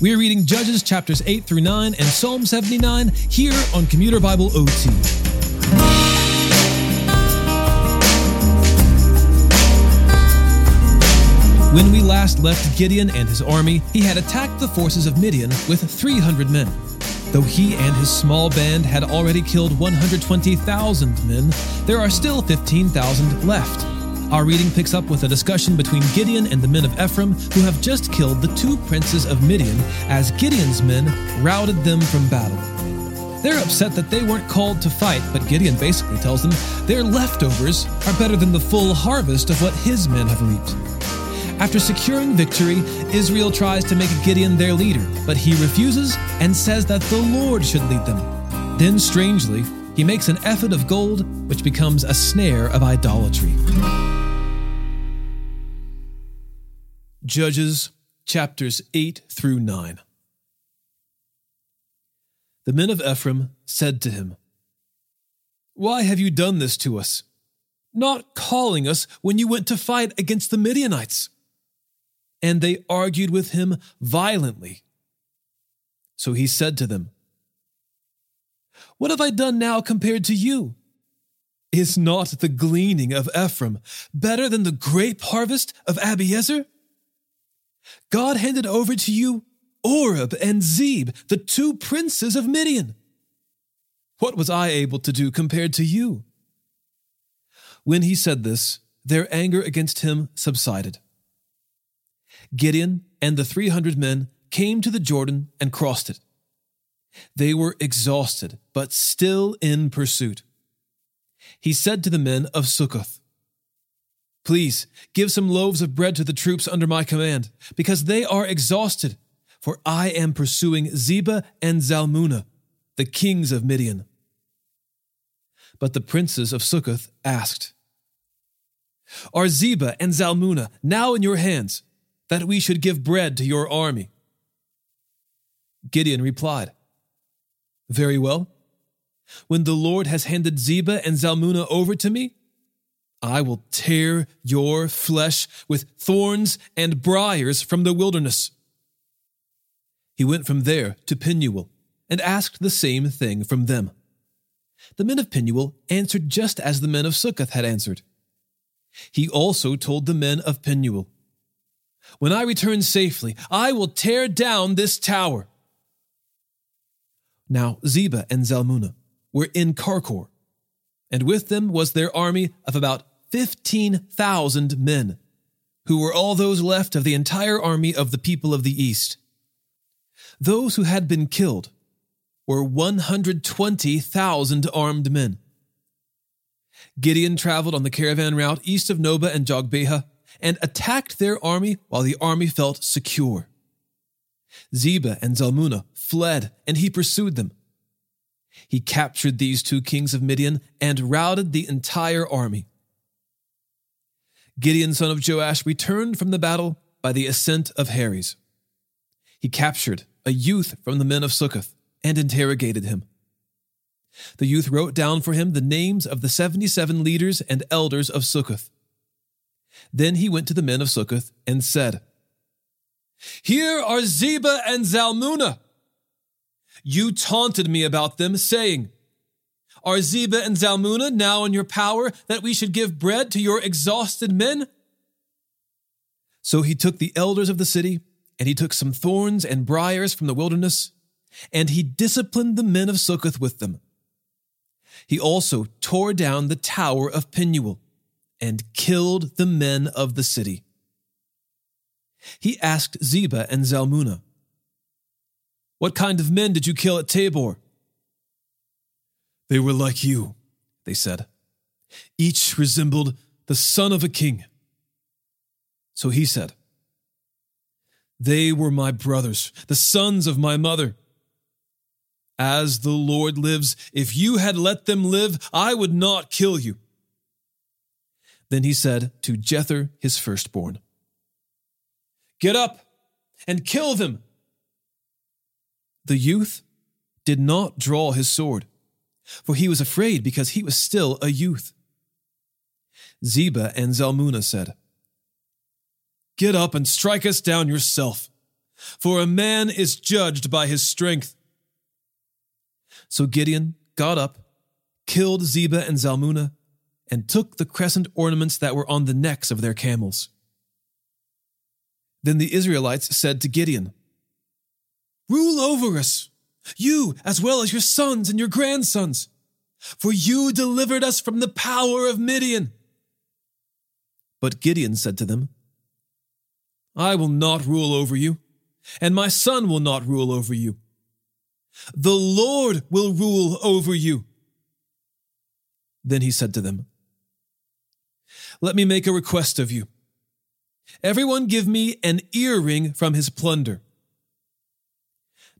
We are reading Judges chapters 8 through 9 and Psalm 79 here on Commuter Bible OT. When we last left Gideon and his army, he had attacked the forces of Midian with 300 men. Though he and his small band had already killed 120,000 men, there are still 15,000 left. Our reading picks up with a discussion between Gideon and the men of Ephraim, who have just killed the two princes of Midian, as Gideon's men routed them from battle. They're upset that they weren't called to fight, but Gideon basically tells them their leftovers are better than the full harvest of what his men have reaped. After securing victory, Israel tries to make Gideon their leader, but he refuses and says that the Lord should lead them. Then, strangely, he makes an ephod of gold, which becomes a snare of idolatry. Judges chapters 8 through 9. The men of Ephraim said to him, Why have you done this to us? Not calling us when you went to fight against the Midianites. And they argued with him violently. So he said to them, What have I done now compared to you? Is not the gleaning of Ephraim better than the grape harvest of Abiezer? God handed over to you Oreb and Zeb, the two princes of Midian. What was I able to do compared to you? When he said this, their anger against him subsided. Gideon and the 300 men came to the Jordan and crossed it. They were exhausted, but still in pursuit. He said to the men of Succoth, Please give some loaves of bread to the troops under my command, because they are exhausted, for I am pursuing Zebah and Zalmunna, the kings of Midian. But the princes of Succoth asked, Are Zebah and Zalmunna now in your hands, that we should give bread to your army? Gideon replied, Very well. When the Lord has handed Zebah and Zalmunna over to me, I will tear your flesh with thorns and briars from the wilderness. He went from there to Penuel and asked the same thing from them. The men of Penuel answered just as the men of Succoth had answered. He also told the men of Penuel, When I return safely, I will tear down this tower. Now Zebah and Zalmunna were in Karkor, and with them was their army of about 15,000 men, who were all those left of the entire army of the people of the east. Those who had been killed were 120,000 armed men. Gideon traveled on the caravan route east of Nobah and Jogbehah and attacked their army while the army felt secure. Zebah and Zalmunna fled, and he pursued them. He captured these two kings of Midian and routed the entire army. Gideon, son of Joash, returned from the battle by the ascent of Heres. He captured a youth from the men of Succoth and interrogated him. The youth wrote down for him the names of the 77 leaders and elders of Succoth. Then he went to the men of Succoth and said, Here are Zebah and Zalmunna. You taunted me about them, saying, are Zebah and Zalmunna now in your power that we should give bread to your exhausted men? So he took the elders of the city, and he took some thorns and briars from the wilderness, and he disciplined the men of Succoth with them. He also tore down the tower of Penuel and killed the men of the city. He asked Zebah and Zalmunna, What kind of men did you kill at Tabor? They were like you, they said. Each resembled the son of a king. So he said, They were my brothers, the sons of my mother. As the Lord lives, if you had let them live, I would not kill you. Then he said to Jether, his firstborn, Get up and kill them. The youth did not draw his sword for he was afraid because he was still a youth. Zebah and Zalmunna said, Get up and strike us down yourself, for a man is judged by his strength. So Gideon got up, killed Zebah and Zalmunna, and took the crescent ornaments that were on the necks of their camels. Then the Israelites said to Gideon, Rule over us, you as well as your sons and your grandsons, for you delivered us from the power of Midian. But Gideon said to them, I will not rule over you, and my son will not rule over you. The Lord will rule over you. Then he said to them, Let me make a request of you. Everyone give me an earring from his plunder.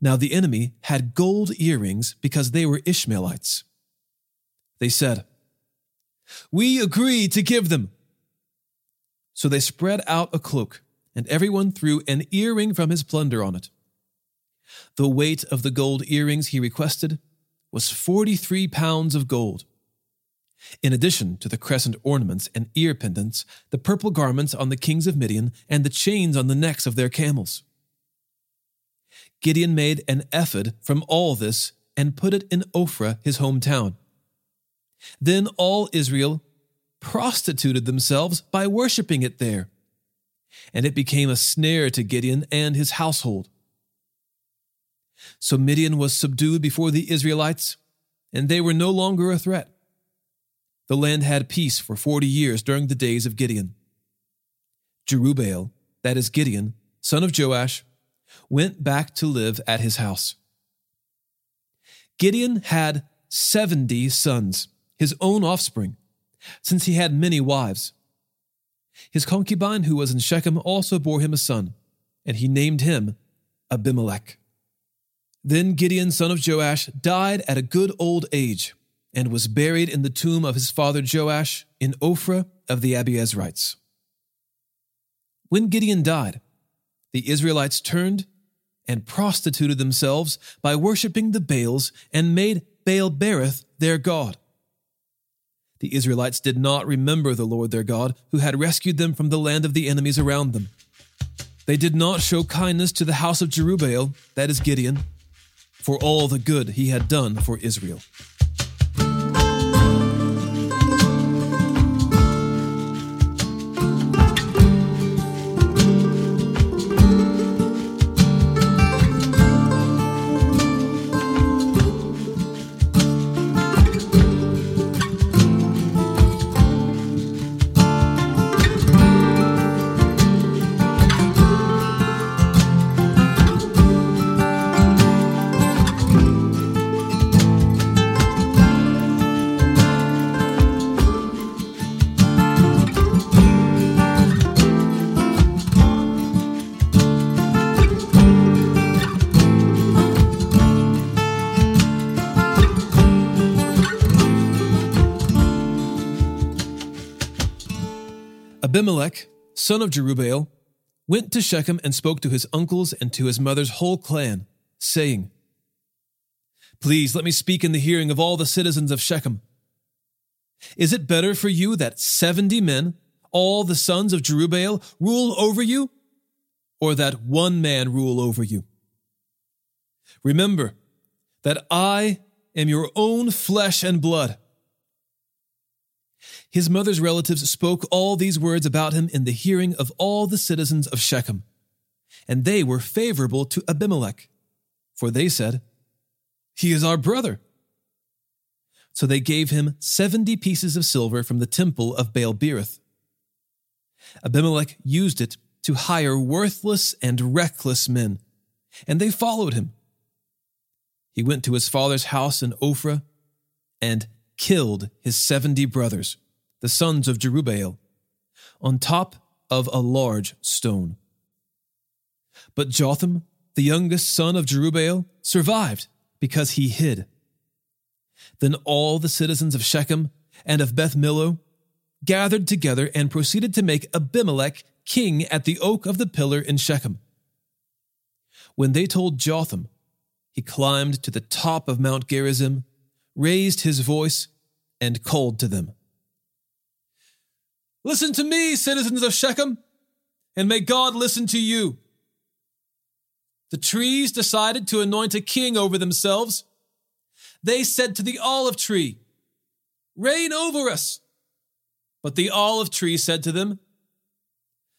Now the enemy had gold earrings because they were Ishmaelites. They said, We agree to give them. So they spread out a cloak, and everyone threw an earring from his plunder on it. The weight of the gold earrings he requested was 43 pounds of gold. In addition to the crescent ornaments and ear pendants, the purple garments on the kings of Midian, and the chains on the necks of their camels. Gideon made an ephod from all this and put it in Ophrah, his hometown. Then all Israel prostituted themselves by worshipping it there, and it became a snare to Gideon and his household. So Midian was subdued before the Israelites, and they were no longer a threat. The land had peace for forty years during the days of Gideon. Jerubbaal, that is Gideon, son of Joash, went back to live at his house. Gideon had seventy sons, his own offspring, since he had many wives. His concubine, who was in Shechem, also bore him a son, and he named him Abimelech. Then Gideon, son of Joash, died at a good old age and was buried in the tomb of his father Joash in Ophrah of the Abiezrites. When Gideon died, the Israelites turned and prostituted themselves by worshipping the Baals and made Baal Berith their God. The Israelites did not remember the Lord their God, who had rescued them from the land of the enemies around them. They did not show kindness to the house of Jerubbaal, that is Gideon, for all the good he had done for Israel. Abimelech, son of Jerubbaal, went to Shechem and spoke to his uncles and to his mother's whole clan, saying, Please let me speak in the hearing of all the citizens of Shechem. Is it better for you that seventy men, all the sons of Jerubbaal, rule over you, or that one man rule over you? Remember that I am your own flesh and blood. His mother's relatives spoke all these words about him in the hearing of all the citizens of Shechem, and they were favorable to Abimelech, for they said, He is our brother. So they gave him seventy pieces of silver from the temple of Baal Berith. Abimelech used it to hire worthless and reckless men, and they followed him. He went to his father's house in Ophrah and killed his seventy brothers the sons of Jerubbaal, on top of a large stone. But Jotham, the youngest son of Jerubbaal, survived because he hid. Then all the citizens of Shechem and of Beth Millo gathered together and proceeded to make Abimelech king at the oak of the pillar in Shechem. When they told Jotham, he climbed to the top of Mount Gerizim, raised his voice, and called to them. Listen to me, citizens of Shechem, and may God listen to you. the trees decided to anoint a king over themselves. They said to the olive tree, Reign over us. But the olive tree said to them,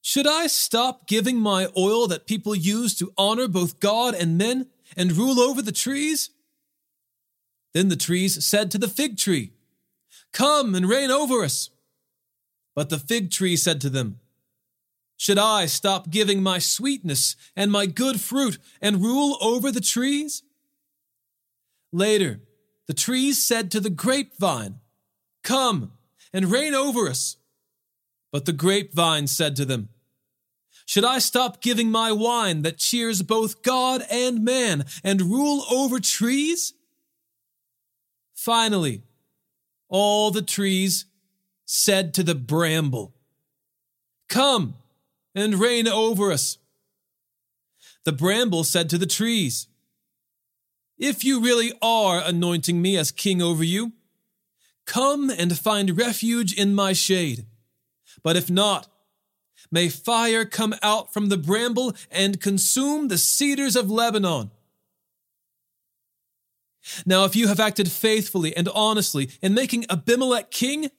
Should I stop giving my oil that people use to honor both God and men and rule over the trees? Then the trees said to the fig tree, Come and reign over us. But the fig tree said to them, Should I stop giving my sweetness and my good fruit and rule over the trees? Later, the trees said to the grapevine, Come and reign over us. But the grapevine said to them, Should I stop giving my wine that cheers both God and man and rule over trees? Finally, all the trees said to the bramble, Come and reign over us. The bramble said to the trees, If you really are anointing me as king over you, come and find refuge in my shade. But if not, may fire come out from the bramble and consume the cedars of Lebanon. Now, if you have acted faithfully and honestly in making Abimelech king,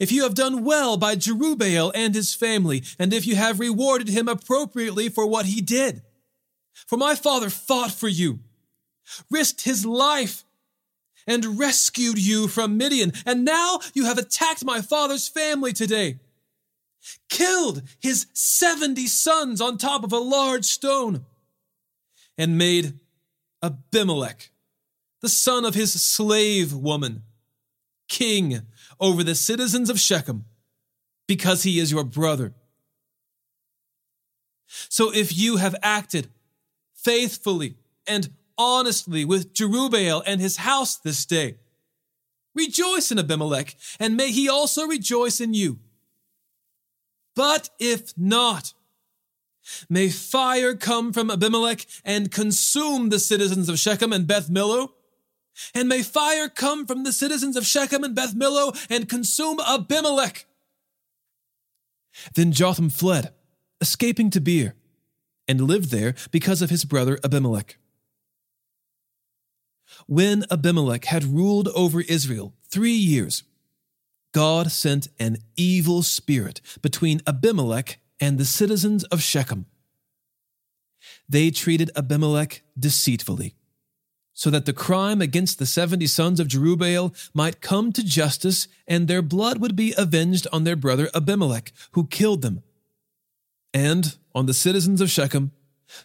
if you have done well by Jerubbaal and his family, and if you have rewarded him appropriately for what he did, for my father fought for you, risked his life, and rescued you from Midian, and now you have attacked my father's family today, killed his 70 sons on top of a large stone, and made Abimelech the son of his slave woman, king over the citizens of Shechem, because he is your brother. So if you have acted faithfully and honestly with Jerubbaal and his house this day, rejoice in Abimelech, and may he also rejoice in you. But if not, may fire come from Abimelech and consume the citizens of Shechem and Beth Millo, and may fire come from the citizens of Shechem and Beth Millo and consume Abimelech. Then Jotham fled, escaping to Beer, and lived there because of his brother Abimelech. When Abimelech had ruled over Israel three years, God sent an evil spirit between Abimelech and the citizens of Shechem. They treated Abimelech deceitfully so that the crime against the 70 sons of Jerubbaal might come to justice and their blood would be avenged on their brother Abimelech, who killed them, and on the citizens of Shechem,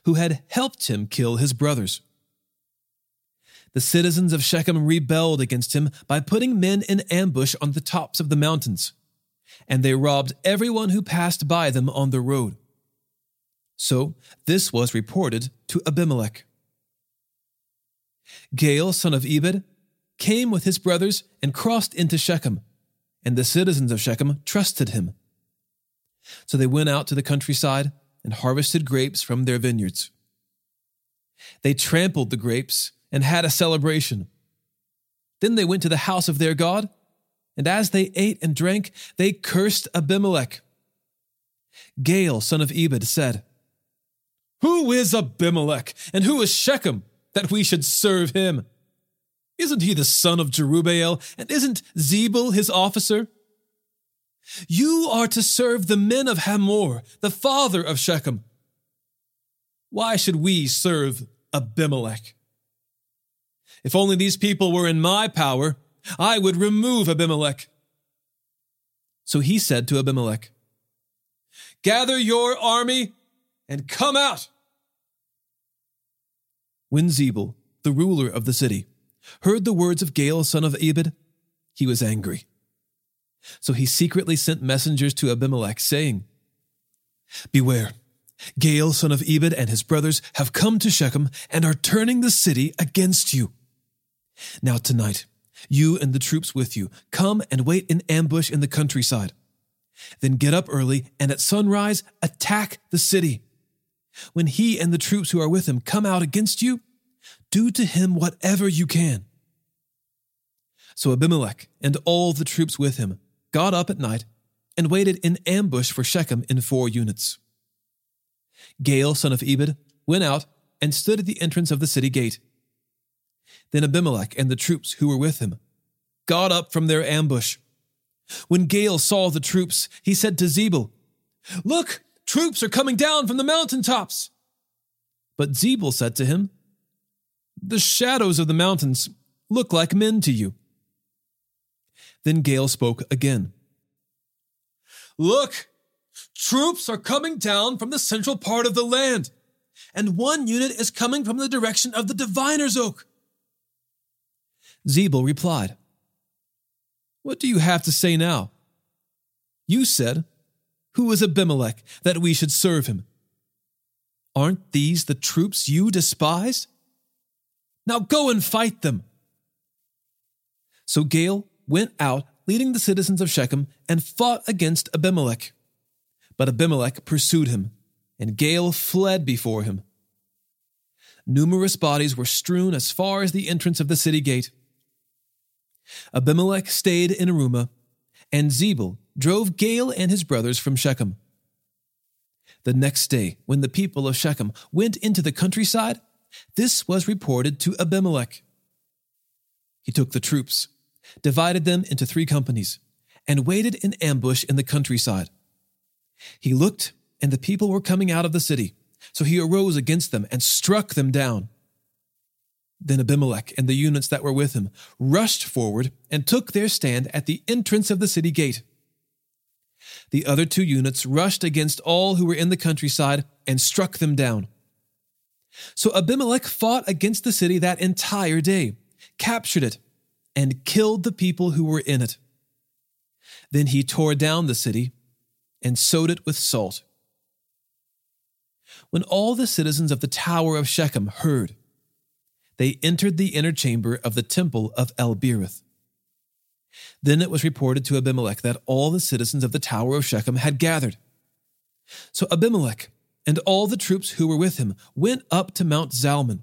who had helped him kill his brothers. The citizens of Shechem rebelled against him by putting men in ambush on the tops of the mountains, and they robbed everyone who passed by them on the road. So this was reported to Abimelech. Gaal, son of Ebed, came with his brothers and crossed into Shechem, and the citizens of Shechem trusted him. So they went out to the countryside and harvested grapes from their vineyards. They trampled the grapes and had a celebration. Then they went to the house of their God, and as they ate and drank, they cursed Abimelech. Gaal, son of Ebed, said, Who is Abimelech, and who is Shechem? That we should serve him. Isn't he the son of Jerubbaal, and isn't Zebul his officer? You are to serve the men of Hamor, the father of Shechem. Why should we serve Abimelech? If only these people were in my power, I would remove Abimelech. So he said to Abimelech, Gather your army and come out. When Zebul, the ruler of the city, heard the words of Gaal, son of Ebed, he was angry. So he secretly sent messengers to Abimelech, saying, Beware, Gaal, son of Ebed, and his brothers have come to Shechem and are turning the city against you. Now tonight, you and the troops with you come and wait in ambush in the countryside. Then get up early and at sunrise attack the city. When he and the troops who are with him come out against you, do to him whatever you can. So Abimelech and all the troops with him got up at night and waited in ambush for Shechem in four units. Gaal, son of Ebed, went out and stood at the entrance of the city gate. Then Abimelech and the troops who were with him got up from their ambush. When Gaal saw the troops, he said to Zebul, Look, troops are coming down from the mountain tops. But Zebul said to him, The shadows of the mountains look like men to you. Then Gaal spoke again. Look, troops are coming down from the central part of the land, and one unit is coming from the direction of the diviner's oak. Zebul replied, What do you have to say now? You said, Who is Abimelech that we should serve him? Aren't these the troops you despise? Now go and fight them. So Gaal went out, leading the citizens of Shechem, and fought against Abimelech. But Abimelech pursued him, and Gaal fled before him. Numerous bodies were strewn as far as the entrance of the city gate. Abimelech stayed in Arumah, and Zebul drove Gaal and his brothers from Shechem. The next day, when the people of Shechem went into the countryside, this was reported to Abimelech. He took the troops divided them into three companies, and waited in ambush in the countryside. He looked, and the people were coming out of the city, so he arose against them and struck them down. Then Abimelech and the units that were with him rushed forward and took their stand at the entrance of the city gate. The other two units rushed against all who were in the countryside and struck them down. So Abimelech fought against the city that entire day, captured it, and killed the people who were in it. Then he tore down the city and sowed it with salt. When all the citizens of the tower of Shechem heard, they entered the inner chamber of the temple of El Berith. Then it was reported to Abimelech that all the citizens of the tower of Shechem had gathered. So Abimelech and all the troops who were with him went up to Mount Zalmon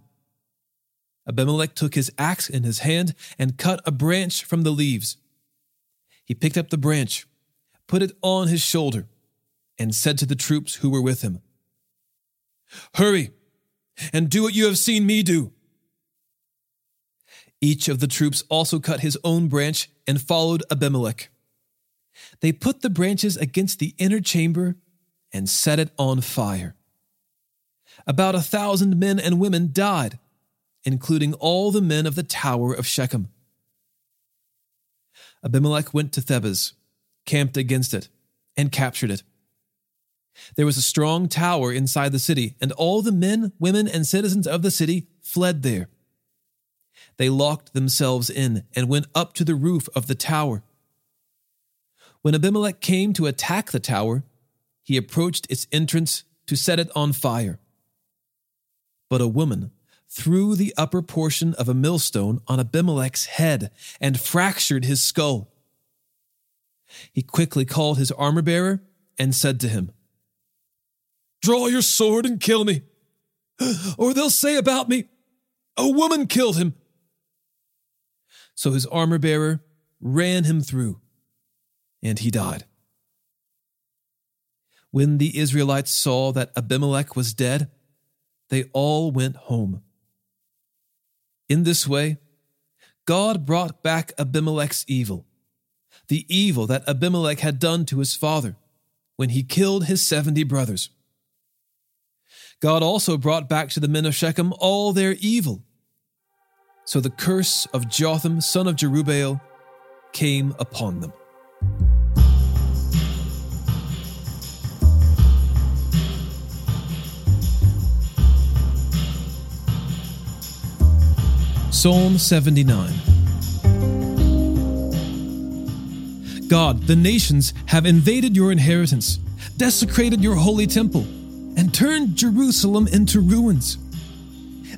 Abimelech took his axe in his hand and cut a branch from the leaves. He picked up the branch, put it on his shoulder, and said to the troops who were with him, Hurry and do what you have seen me do. Each of the troops also cut his own branch and followed Abimelech. They put the branches against the inner chamber and set it on fire. About a thousand men and women died including all the men of the tower of Shechem. Abimelech went to Thebez, camped against it, and captured it. There was a strong tower inside the city, and all the men, women, and citizens of the city fled there. They locked themselves in and went up to the roof of the tower. When Abimelech came to attack the tower, he approached its entrance to set it on fire. But a woman threw the upper portion of a millstone on Abimelech's head and fractured his skull. He quickly called his armor bearer and said to him, Draw your sword and kill me, or they'll say about me, A woman killed him. So his armor bearer ran him through, and he died. When the Israelites saw that Abimelech was dead, they all went home. In this way, God brought back Abimelech's evil, the evil that Abimelech had done to his father when he killed his 70 brothers. God also brought back to the men of Shechem all their evil. So the curse of Jotham, son of Jerubbaal, came upon them. Psalm 79 God, the nations have invaded your inheritance, desecrated your holy temple, and turned Jerusalem into ruins.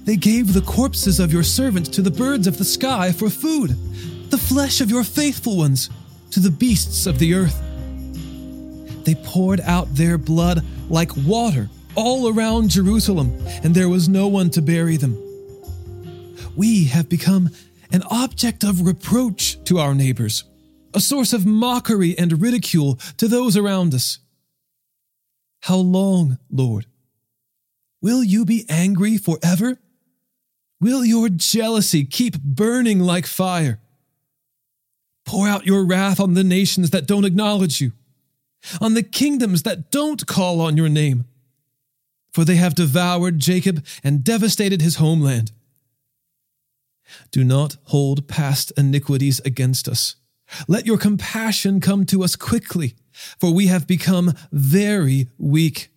They gave the corpses of your servants to the birds of the sky for food, the flesh of your faithful ones to the beasts of the earth. They poured out their blood like water all around Jerusalem, and there was no one to bury them we have become an object of reproach to our neighbors, a source of mockery and ridicule to those around us. How long, Lord? Will you be angry forever? Will your jealousy keep burning like fire? Pour out your wrath on the nations that don't acknowledge you, on the kingdoms that don't call on your name. For they have devoured Jacob and devastated his homeland. Do not hold past iniquities against us. Let your compassion come to us quickly, for we have become very weak.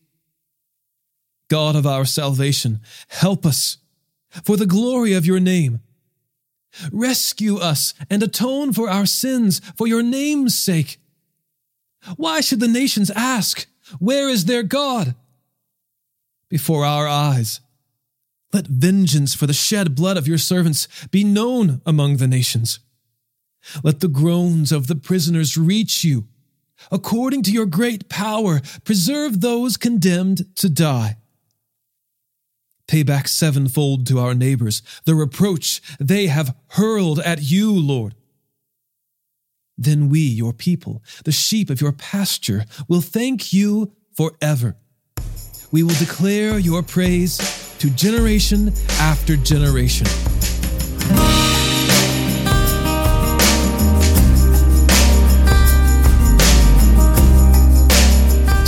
God of our salvation, help us for the glory of your name. Rescue us and atone for our sins for your name's sake. Why should the nations ask, Where is their God? Before our eyes, let vengeance for the shed blood of your servants be known among the nations. Let the groans of the prisoners reach you. According to your great power, preserve those condemned to die Pay back sevenfold to our neighbors the reproach they have hurled at you, Lord. Then we, your people, the sheep of your pasture, will thank you forever. We will declare your praise to generation after generation.